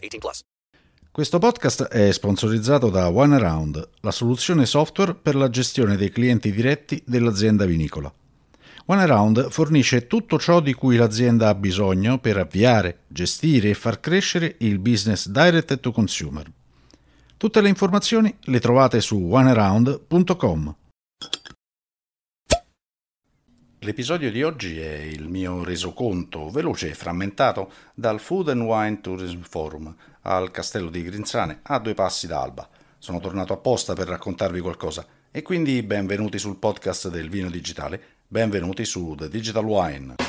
18 plus. Questo podcast è sponsorizzato da OneAround, la soluzione software per la gestione dei clienti diretti dell'azienda vinicola. OneAround fornisce tutto ciò di cui l'azienda ha bisogno per avviare, gestire e far crescere il business direct to consumer. Tutte le informazioni le trovate su onearound.com. L'episodio di oggi è il mio resoconto veloce e frammentato dal Food and Wine Tourism Forum al castello di Grinzane a due passi da Alba. Sono tornato apposta per raccontarvi qualcosa e quindi benvenuti sul podcast del vino digitale, benvenuti su The Digital Wine.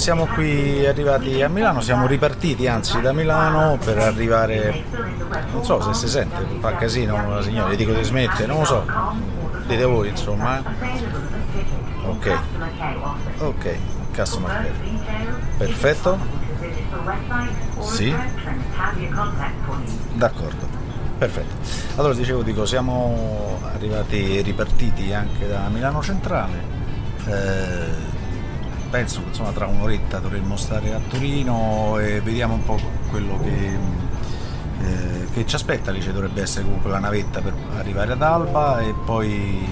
Siamo qui arrivati a Milano, siamo ripartiti anzi da Milano per arrivare, non so se si sente, fa casino la signora, gli dico di smettere, non lo so, dite voi insomma. Eh. Ok, ok, customer care. Perfetto. Sì. D'accordo. Perfetto. Allora dicevo, dico, siamo arrivati, ripartiti anche da Milano Centrale. Eh, penso che tra un'oretta dovremmo stare a Torino e vediamo un po' quello che, eh, che ci aspetta, lì ci dovrebbe essere comunque la navetta per arrivare ad Alba e poi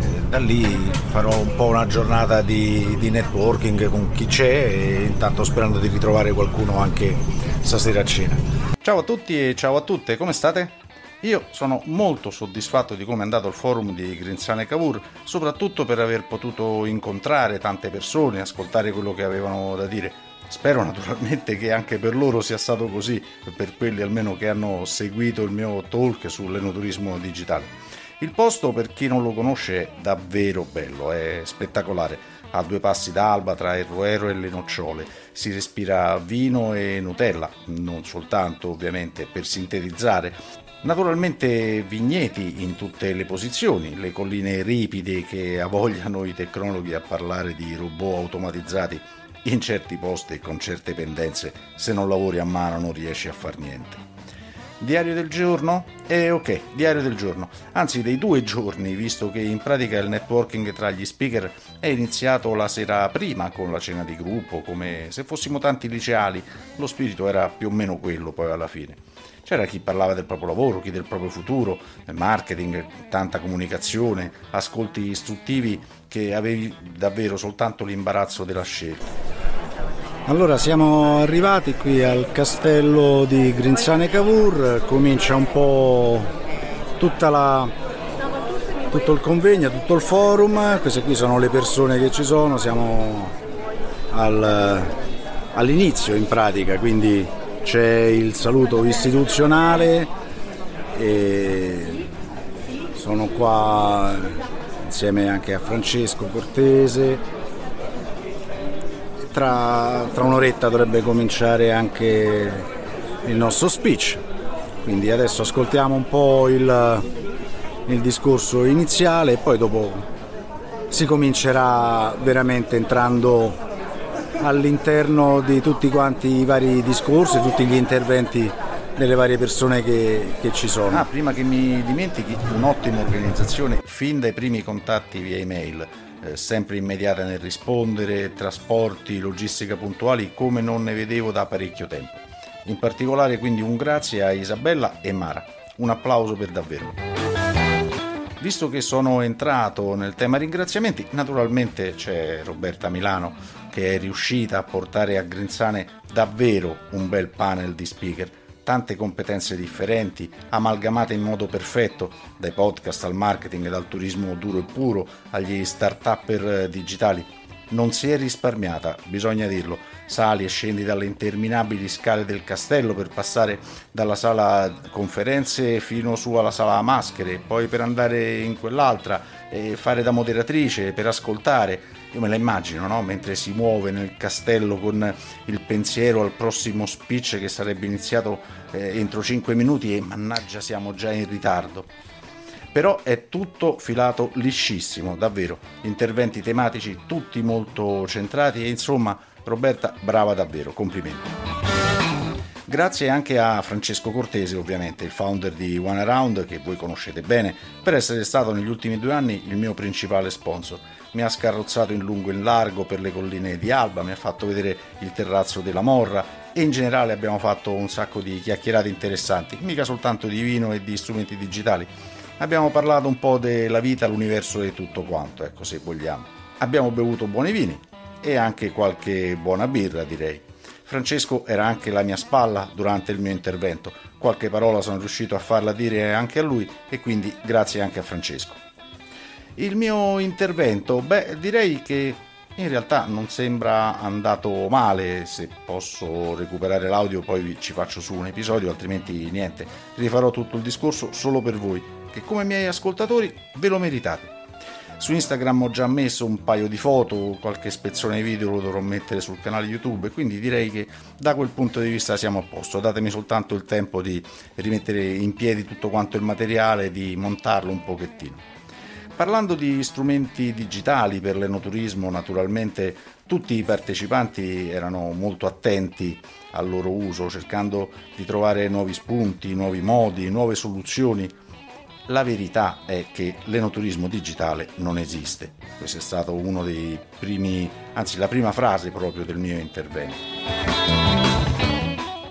eh, da lì farò un po' una giornata di, di, networking con chi c'è e intanto sperando di ritrovare qualcuno anche stasera a cena. Ciao a tutti e ciao a tutte, come state? Io sono molto soddisfatto di come è andato il forum di Grinsane Cavour, soprattutto per aver potuto incontrare tante persone, ascoltare quello che avevano da dire. Spero naturalmente che anche per loro sia stato così, per quelli almeno che hanno seguito il mio talk sull'enoturismo digitale. Il posto, per chi non lo conosce, è davvero bello, è spettacolare. A due passi da Alba tra il Roero e le nocciole. Si respira vino e Nutella, non soltanto ovviamente per sintetizzare, Naturalmente vigneti in tutte le posizioni, le colline ripide che avogliano i tecnologhi a parlare di robot automatizzati in certi posti e con certe pendenze, se non lavori a mano non riesci a far niente. Diario del giorno? Eh ok, diario del giorno, anzi dei due giorni, visto che in pratica il networking tra gli speaker è iniziato la sera prima con la cena di gruppo, come se fossimo tanti liceali, lo spirito era più o meno quello poi alla fine. C'era chi parlava del proprio lavoro, chi del proprio futuro, marketing, tanta comunicazione, ascolti istruttivi che avevi davvero soltanto l'imbarazzo della scelta. Allora siamo arrivati qui al castello di Grinzane Cavour, comincia un po' la, tutto il convegno, tutto il forum, queste qui sono le persone che ci sono, siamo al, all'inizio in pratica, quindi c'è il saluto istituzionale e sono qua insieme anche a Francesco Cortese. Tra, tra un'oretta dovrebbe cominciare anche il nostro speech, quindi adesso ascoltiamo un po' il, il discorso iniziale e poi dopo si comincerà veramente entrando all'interno di tutti quanti i vari discorsi, tutti gli interventi delle varie persone che, che, ci sono. Ah, prima che mi dimentichi, un'ottima organizzazione fin dai primi contatti via email, eh, sempre immediata nel rispondere, trasporti, logistica puntuali, come non ne vedevo da parecchio tempo. In particolare quindi un grazie a Isabella e Mara. Un applauso per davvero. Visto che sono entrato nel tema ringraziamenti, naturalmente c'è Roberta Milano che è riuscita a portare a Grinzane davvero un bel panel di speaker tante competenze differenti, amalgamate in modo perfetto, dai podcast al marketing, dal turismo duro e puro agli start-upper digitali. Non si è risparmiata, bisogna dirlo. Sali e scendi dalle interminabili scale del castello per passare dalla sala conferenze fino su alla sala maschere, poi per andare in quell'altra e fare da moderatrice, per ascoltare io me la immagino, no? mentre si muove nel castello con il pensiero al prossimo speech che sarebbe iniziato eh, entro 5 minuti e mannaggia siamo già in ritardo. Però è tutto filato liscissimo, davvero. Interventi tematici tutti molto centrati e insomma Roberta brava davvero, complimenti. Grazie anche a Francesco Cortese, ovviamente, il founder di One Around, che voi conoscete bene, per essere stato negli ultimi due anni il mio principale sponsor mi ha scarrozzato in lungo e in largo per le colline di Alba, mi ha fatto vedere il terrazzo della Morra e in generale abbiamo fatto un sacco di chiacchierate interessanti, mica soltanto di vino e di strumenti digitali. Abbiamo parlato un po' della vita, l'universo e tutto quanto, ecco se vogliamo. Abbiamo bevuto buoni vini e anche qualche buona birra, direi. Francesco era anche la mia spalla durante il mio intervento. Qualche parola sono riuscito a farla dire anche a lui e quindi grazie anche a Francesco. Il mio intervento, beh, direi che in realtà non sembra andato male, se posso recuperare l'audio poi ci faccio su un episodio, altrimenti niente, rifarò tutto il discorso solo per voi, che come miei ascoltatori ve lo meritate. Su Instagram ho già messo un paio di foto, qualche spezzone video lo dovrò mettere sul canale YouTube, quindi direi che da quel punto di vista siamo a posto. Datemi soltanto il tempo di rimettere in piedi tutto quanto il materiale, di montarlo un pochettino. Parlando di strumenti digitali per l'enoturismo, naturalmente tutti i partecipanti erano molto attenti al loro uso, cercando di trovare nuovi spunti, nuovi modi, nuove soluzioni. La verità è che l'enoturismo digitale non esiste. Questo è stato uno dei primi, anzi la prima frase proprio del mio intervento.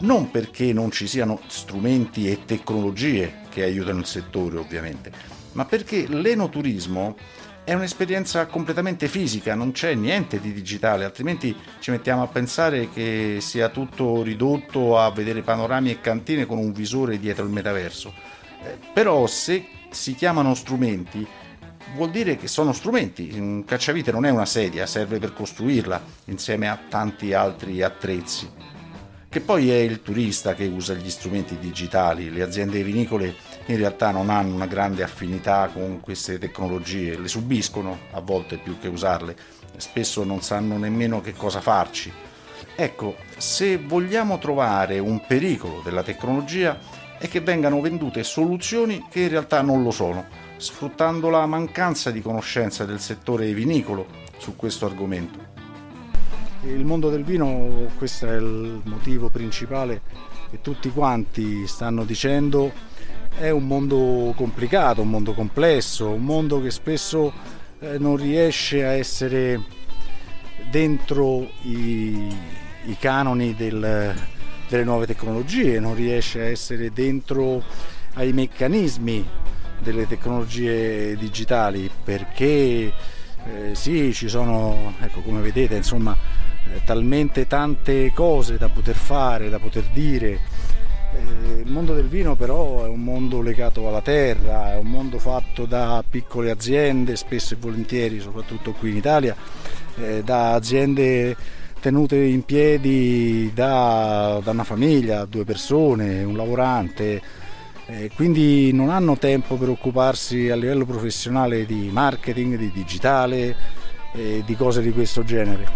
Non perché non ci siano strumenti e tecnologie che aiutano il settore, ovviamente, ma perché l'enoturismo è un'esperienza completamente fisica, non c'è niente di digitale, altrimenti ci mettiamo a pensare che sia tutto ridotto a vedere panorami e cantine con un visore dietro il metaverso. Però se si chiamano strumenti vuol dire che sono strumenti, un cacciavite non è una sedia, serve per costruirla insieme a tanti altri attrezzi. Che poi è il turista che usa gli strumenti digitali, le aziende vinicole in realtà non hanno una grande affinità con queste tecnologie, le subiscono a volte più che usarle, spesso non sanno nemmeno che cosa farci. Ecco, se vogliamo trovare un pericolo della tecnologia è che vengano vendute soluzioni che in realtà non lo sono, sfruttando la mancanza di conoscenza del settore vinicolo su questo argomento. Il mondo del vino, questo è il motivo principale che tutti quanti stanno dicendo, è un mondo complicato, un mondo complesso, un mondo che spesso eh, non riesce a essere dentro i, i canoni del, delle nuove tecnologie, non riesce a essere dentro ai meccanismi delle tecnologie digitali perché eh, sì, ci sono, ecco come vedete, insomma, eh, talmente tante cose da poter fare, da poter dire. Eh, il mondo del vino però è un mondo legato alla terra, è un mondo fatto da piccole aziende, spesso e volentieri, soprattutto qui in Italia, eh, da aziende tenute in piedi da, da una famiglia, due persone, un lavorante, eh, quindi non hanno tempo per occuparsi a livello professionale di marketing, di digitale, eh, di cose di questo genere.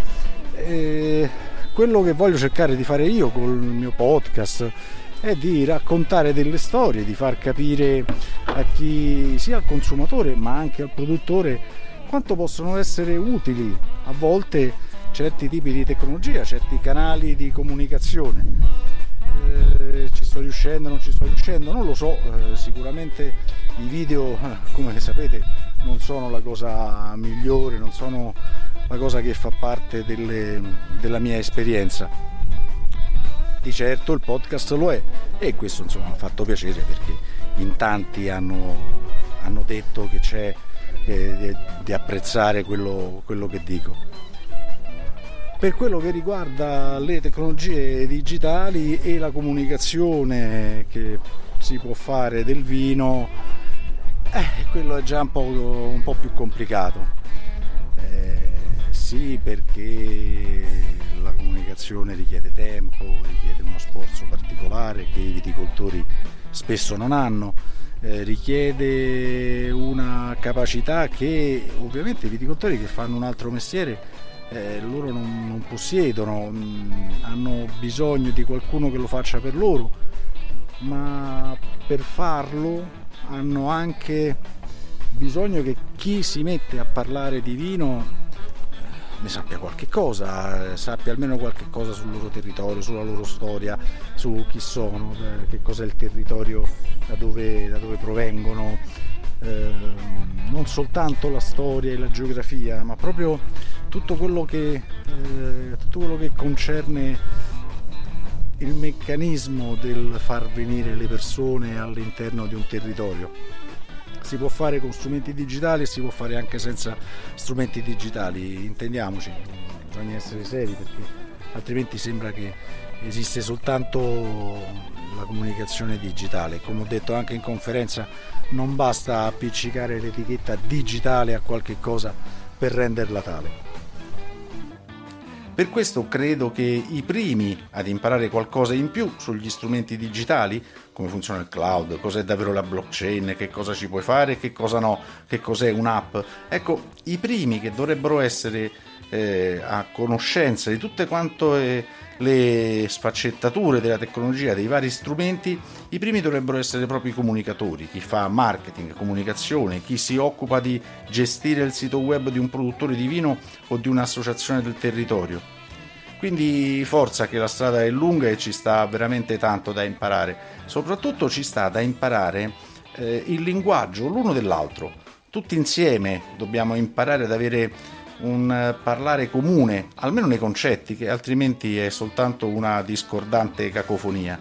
Eh, quello che voglio cercare di fare io col mio podcast è di raccontare delle storie, di far capire a chi sia al consumatore ma anche al produttore quanto possono essere utili a volte certi tipi di tecnologia, certi canali di comunicazione. Eh, ci sto riuscendo, non ci sto riuscendo, non lo so, eh, sicuramente i video, come sapete, non sono la cosa migliore, non sono la cosa che fa parte delle, della mia esperienza di certo il podcast lo è e questo insomma ha fatto piacere perché in tanti hanno, hanno detto che c'è eh, di, di apprezzare quello, quello che dico. Per quello che riguarda le tecnologie digitali e la comunicazione che si può fare del vino, eh, quello è già un po', un po più complicato. Eh, sì, perché la comunicazione richiede tempo, richiede uno sforzo particolare che i viticoltori spesso non hanno, eh, richiede una capacità che ovviamente i viticoltori che fanno un altro mestiere eh, loro non, non possiedono, mh, mm, hanno bisogno di qualcuno che lo faccia per loro, ma per farlo hanno anche bisogno che chi si mette a parlare di vino eh, ne sappia qualche cosa, eh, sappia almeno qualche cosa sul loro territorio, sulla loro storia, su chi sono, che cos'è il territorio da dove, da dove provengono, eh, non soltanto la storia e la geografia, ma proprio tutto quello che, eh, tutto quello che concerne il meccanismo del far venire le persone all'interno di un territorio. Si può fare con strumenti digitali e si può fare anche senza strumenti digitali, intendiamoci, bisogna essere seri perché altrimenti sembra che esiste soltanto la comunicazione digitale. Come ho detto anche in conferenza, non basta appiccicare l'etichetta digitale a qualche cosa per renderla tale. Per questo credo che i primi ad imparare qualcosa in più sugli strumenti digitali, come funziona il cloud, cos'è davvero la blockchain, che cosa ci puoi fare, che cosa no, che cos'è un'app, ecco, i primi che dovrebbero essere eh, a conoscenza di tutte quante le sfaccettature della tecnologia, dei vari strumenti, i primi dovrebbero essere proprio i comunicatori, chi fa marketing, comunicazione, chi si occupa di gestire il sito web di un produttore di vino o di un'associazione del territorio. Quindi forza che la strada è lunga e ci sta veramente tanto da imparare, soprattutto ci sta da imparare eh, il linguaggio l'uno dell'altro. Tutti insieme dobbiamo imparare ad avere un eh, parlare comune, almeno nei concetti, che altrimenti è soltanto una discordante cacofonia.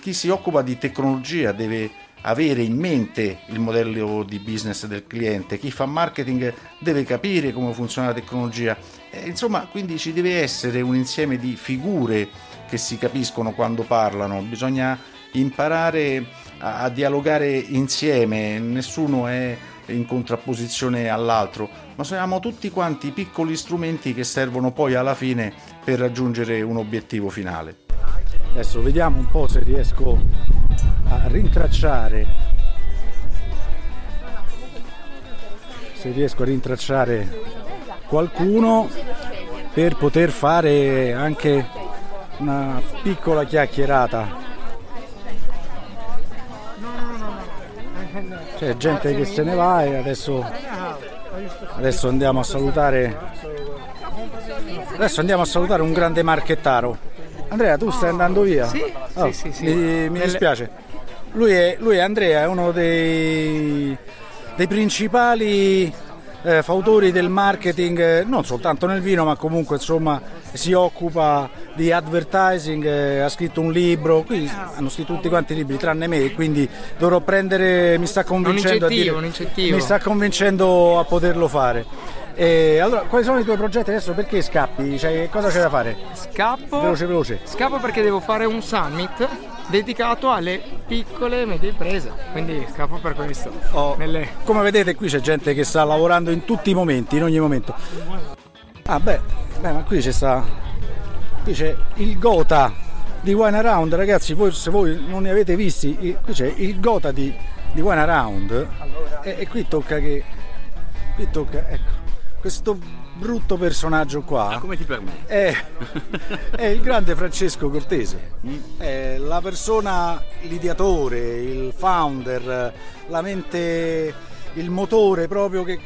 Chi si occupa di tecnologia deve avere in mente il modello di business del cliente, chi fa marketing deve capire come funziona la tecnologia. E, insomma, quindi ci deve essere un insieme di figure che si capiscono quando parlano, bisogna imparare a, a dialogare insieme, nessuno è in contrapposizione all'altro, ma siamo tutti quanti piccoli strumenti che servono poi alla fine per raggiungere un obiettivo finale. Adesso vediamo un po' se riesco a rintracciare se riesco a rintracciare qualcuno per poter fare anche una piccola chiacchierata c'è gente che se ne va e adesso, adesso andiamo a salutare adesso andiamo a salutare un grande marchettaro Andrea tu stai andando via? Sì, oh, sì, sì, sì. Mi, mi dispiace lui è, lui è Andrea è uno dei, dei principali eh, fautori del marketing eh, non soltanto nel vino ma comunque insomma si occupa di advertising, eh, ha scritto un libro, qui hanno scritto tutti quanti i libri tranne me, quindi dovrò prendere, mi sta convincendo, a, dire, un incentivo. mi sta convincendo a poterlo fare. E allora, quali sono i tuoi progetti adesso? Perché scappi? Cioè, cosa c'è da fare? Scappo, Veloce, veloce. scappo perché devo fare un summit dedicato alle piccole e medie imprese, quindi scappo per questo. Oh, Nelle- Come vedete qui c'è gente che sta lavorando in tutti i momenti, in ogni momento. Ah beh, beh ma qui c'è sta. Qui c'è il Gota di Wine Around, ragazzi, voi, se voi non ne avete visti, qui c'è il Gota di, di Wine Around e, e qui tocca che. Qui tocca, ecco, questo brutto personaggio qua. Come ti permetti? È, è il grande Francesco Cortese, è la persona, l'ideatore, il founder, la mente, il motore proprio che...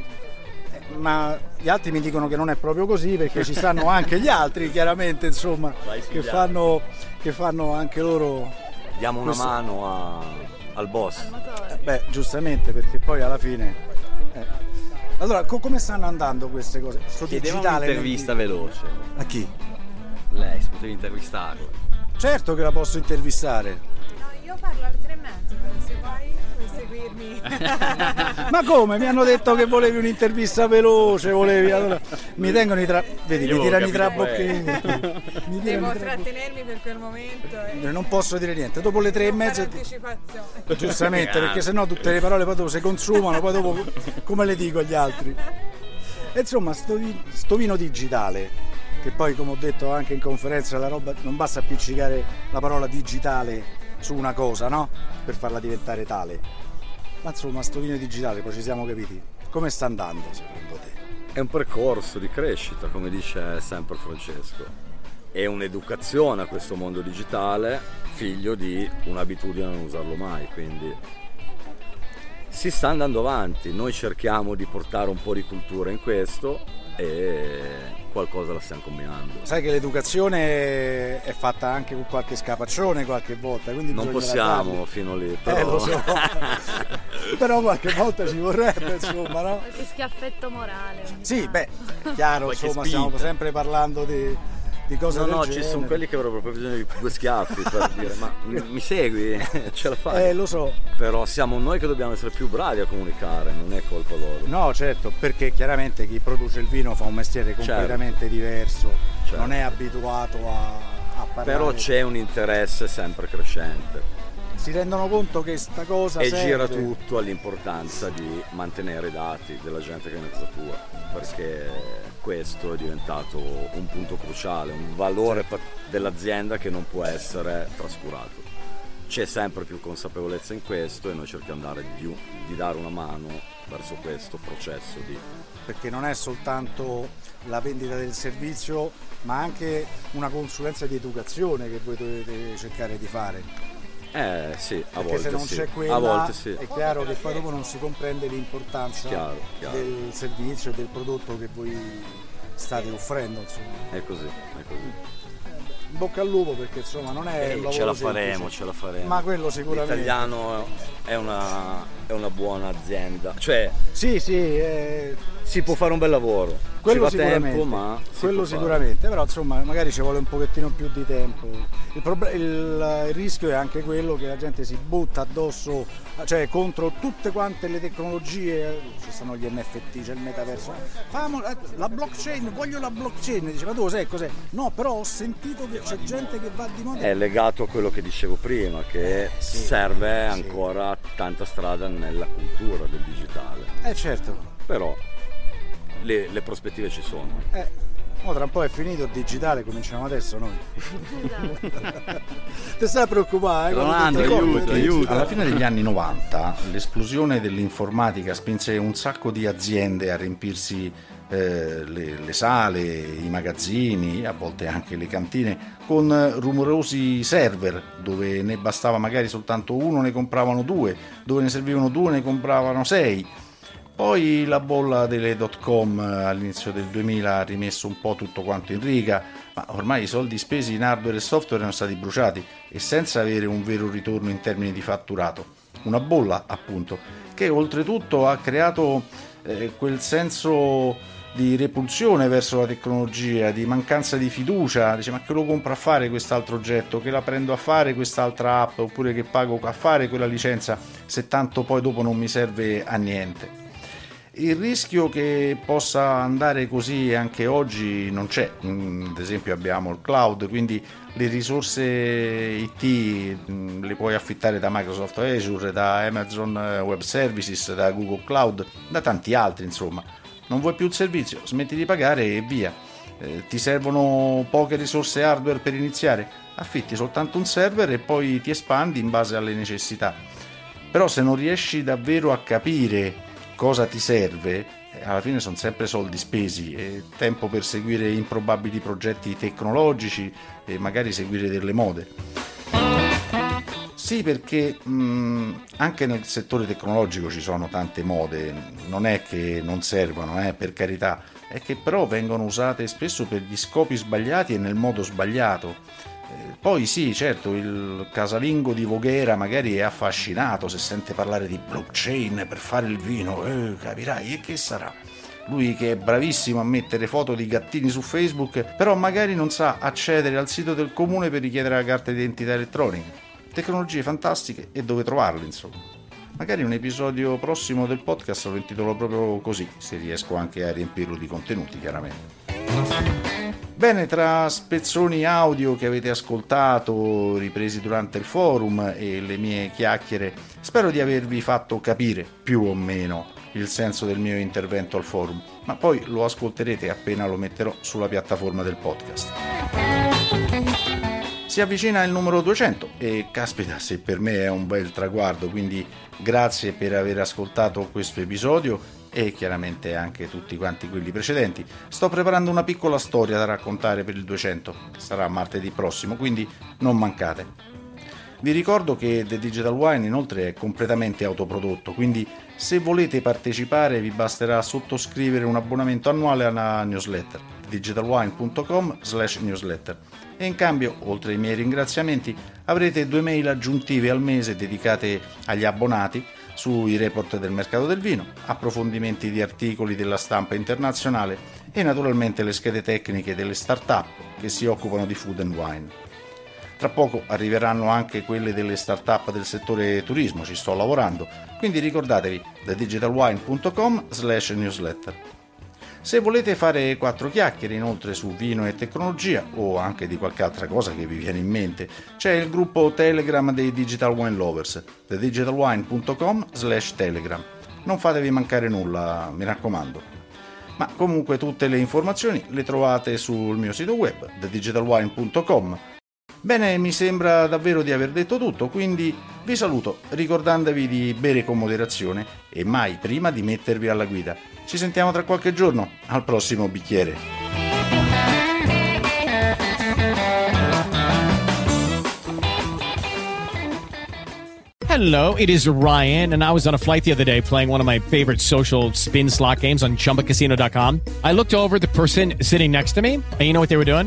Ma gli altri mi dicono che non è proprio così perché ci stanno anche gli altri chiaramente insomma che fanno, che fanno anche loro... Diamo una Questo- mano a- al boss. Eh, Beh giustamente perché poi alla fine... eh. Allora co- come stanno andando queste cose? Sto digitale, un'intervista non- veloce. A chi? Lei, se potevi intervistarlo. Certo che la posso intervistare. No, io parlo alle tre e mezzo, se vuoi seguirmi. Ma come? Mi hanno detto che volevi un'intervista veloce, volevi. Allora, mi tengono i tra. Vedi, mi tirano i trabocchini. Mi tirano Devo i trabocchini. trattenermi per quel momento. E... Non posso dire niente. Dopo le tre e non fare mezza. anticipazione. Giustamente, perché sennò tutte le parole poi dopo si consumano, poi dopo come le dico agli altri? E insomma, sto, vi- sto vino digitale, che poi come ho detto anche in conferenza, la roba non basta appiccicare la parola digitale su una cosa, no? Per farla diventare tale. Ma insomma, sto vino digitale, poi ci siamo capiti. Come sta andando secondo te? È un percorso di crescita, come dice sempre Francesco. È un'educazione a questo mondo digitale, figlio di un'abitudine a non usarlo mai, quindi si sta andando avanti. Noi cerchiamo di portare un po' di cultura in questo e qualcosa la stiamo combinando. Sai che l'educazione è fatta anche con qualche scapaccione qualche volta, quindi Non possiamo dargli- fino lì, Eh, però... lo so. però qualche volta ci vorrebbe, insomma, no? Qualche schiaffetto morale. Sì, tanto. beh, chiaro, Qualche insomma, spinta. stiamo sempre parlando di, di cose No, del no, ci genere. sono quelli che avrebbero proprio bisogno di due schiaffi per dire ma mi mi segui? Ce la fai? Eh, lo so. Però siamo noi che dobbiamo essere più bravi a comunicare, non è colpa loro. No, certo, perché chiaramente chi produce il vino fa un mestiere completamente diverso, Certo. non è abituato a, a parlare. Però c'è un interesse sempre crescente Si rendono conto che sta cosa e serve. gira tutto all'importanza di mantenere i dati della gente che è in casa tua, perché questo è diventato un punto cruciale, un valore dell'azienda che non può essere trascurato. C'è sempre più consapevolezza in questo e noi cerchiamo dare di, di dare una mano verso questo processo di perché non è soltanto la vendita del servizio, ma anche una consulenza di educazione che voi dovete cercare di fare. Eh sì, a Perché volte se non sì. c'è quella, a volte sì. è chiaro che poi dopo non si comprende l'importanza Chiaro, chiaro. del servizio e del prodotto che voi state offrendo. Insomma. È così, è così. Bocca al lupo perché insomma non è Eh, ce la semplice. faremo, ce la faremo. Ma quello sicuramente. L'italiano è una, è una buona azienda. Cioè, Sì, sì, eh, si può fare un bel lavoro. quello ci va sicuramente. tempo, ma quello può fare. sicuramente, però insomma magari ci vuole un pochettino più di tempo. Il, proble- il- il rischio è anche quello che la gente si butta addosso, cioè contro tutte quante le tecnologie, ci sono gli NFT, c'è il metaverso. Famo- eh, la blockchain, voglio la blockchain, dice ma tu sai cos'è? No, però ho sentito che c'è gente che va di moda. È legato a quello che dicevo prima, che sì, serve sì. ancora tanta strada nella cultura del digitale. Eh certo, Però le, le prospettive ci sono. eh, mo tra un po' è finito il digitale, cominciamo adesso noi. Ti stai a preoccupare? eh, quando Rolando, ricordi aiuto, aiuto. Alla fine degli anni 90 l'esplosione dell'informatica spinse un sacco di aziende a riempirsi eh, le, le sale, i magazzini, a volte anche le cantine, con rumorosi server dove ne bastava magari soltanto uno, ne compravano due, dove ne servivano due, ne compravano sei. Poi la bolla delle dot com eh, all'inizio del 2000 ha rimesso un po' tutto quanto in riga, ma ormai i soldi spesi in hardware e software erano stati bruciati e senza avere un vero ritorno in termini di fatturato. Una bolla, appunto, che oltretutto ha creato eh, quel senso di repulsione verso la tecnologia, di mancanza di fiducia, dice ma che lo compro a fare quest'altro oggetto, che la prendo a fare quest'altra app, oppure che pago a fare quella licenza, se tanto poi dopo non mi serve a niente. Il rischio che possa andare così anche oggi non c'è, ad esempio abbiamo il cloud, quindi le risorse IT mm, le puoi affittare da Microsoft Azure, da Amazon eh, Web Services, da Google Cloud, da tanti altri insomma. Non vuoi più il servizio, smetti di pagare e via. Eh, ti servono poche risorse hardware per iniziare? Affitti soltanto un server e poi ti espandi in base alle necessità. Però se non riesci davvero a capire cosa ti serve, eh, alla fine sono sempre soldi spesi, è tempo per seguire improbabili progetti tecnologici e magari seguire delle mode. Sì, perché mh, anche nel settore tecnologico ci sono tante mode, non è che non servono, eh, per carità, è che però vengono usate spesso per gli scopi sbagliati e nel modo sbagliato. Eh, Poi sì, certo, il casalingo di Voghera magari è affascinato se sente parlare di blockchain per fare il vino, eh, capirai, e che sarà? lui che è bravissimo a mettere foto di gattini su Facebook, però magari non sa accedere al sito del comune per richiedere la carta d'identità elettronica. Tecnologie fantastiche e dove trovarle, insomma. Magari un episodio prossimo del podcast lo intitolo proprio così, se riesco anche a riempirlo di contenuti, chiaramente. Bene, tra spezzoni audio che avete ascoltato, ripresi durante il forum e le mie chiacchiere, spero di avervi fatto capire più o meno il senso del mio intervento al forum, ma poi lo ascolterete appena lo metterò sulla piattaforma del podcast. Si avvicina il numero 200 e caspita se per me è un bel traguardo, quindi grazie per aver ascoltato questo episodio e chiaramente anche tutti quanti quelli precedenti. Sto preparando una piccola storia da raccontare per il 200, sarà martedì prossimo, quindi non mancate. Vi ricordo che The Digital Wine inoltre è completamente autoprodotto, quindi se volete partecipare vi basterà sottoscrivere un abbonamento annuale alla newsletter digitalwine.com slash newsletter e in cambio, oltre ai miei ringraziamenti, avrete due mail aggiuntive al mese dedicate agli abbonati sui report del mercato del vino, approfondimenti di articoli della stampa internazionale e naturalmente le schede tecniche delle start-up che si occupano di food and wine. Tra poco arriveranno anche quelle delle start-up del settore turismo, ci sto lavorando, quindi ricordatevi thedigitalwine.com slash newsletter. Se volete fare quattro chiacchiere inoltre su vino e tecnologia o anche di qualche altra cosa che vi viene in mente, c'è il gruppo Telegram dei Digital Wine Lovers, thedigitalwine.com slash telegram. Non fatevi mancare nulla, mi raccomando. Ma comunque tutte le informazioni le trovate sul mio sito web, thedigitalwine.com Bene, mi sembra davvero di aver detto tutto, quindi vi saluto ricordandovi di bere con moderazione e mai prima di mettervi alla guida. Ci sentiamo tra qualche giorno, al prossimo bicchiere. Hello, it is Ryan, and I was on a flight the other day playing one of my favorite social spin slot games on chumbacasino.com. I looked over the person sitting next to me, and you know what they were doing?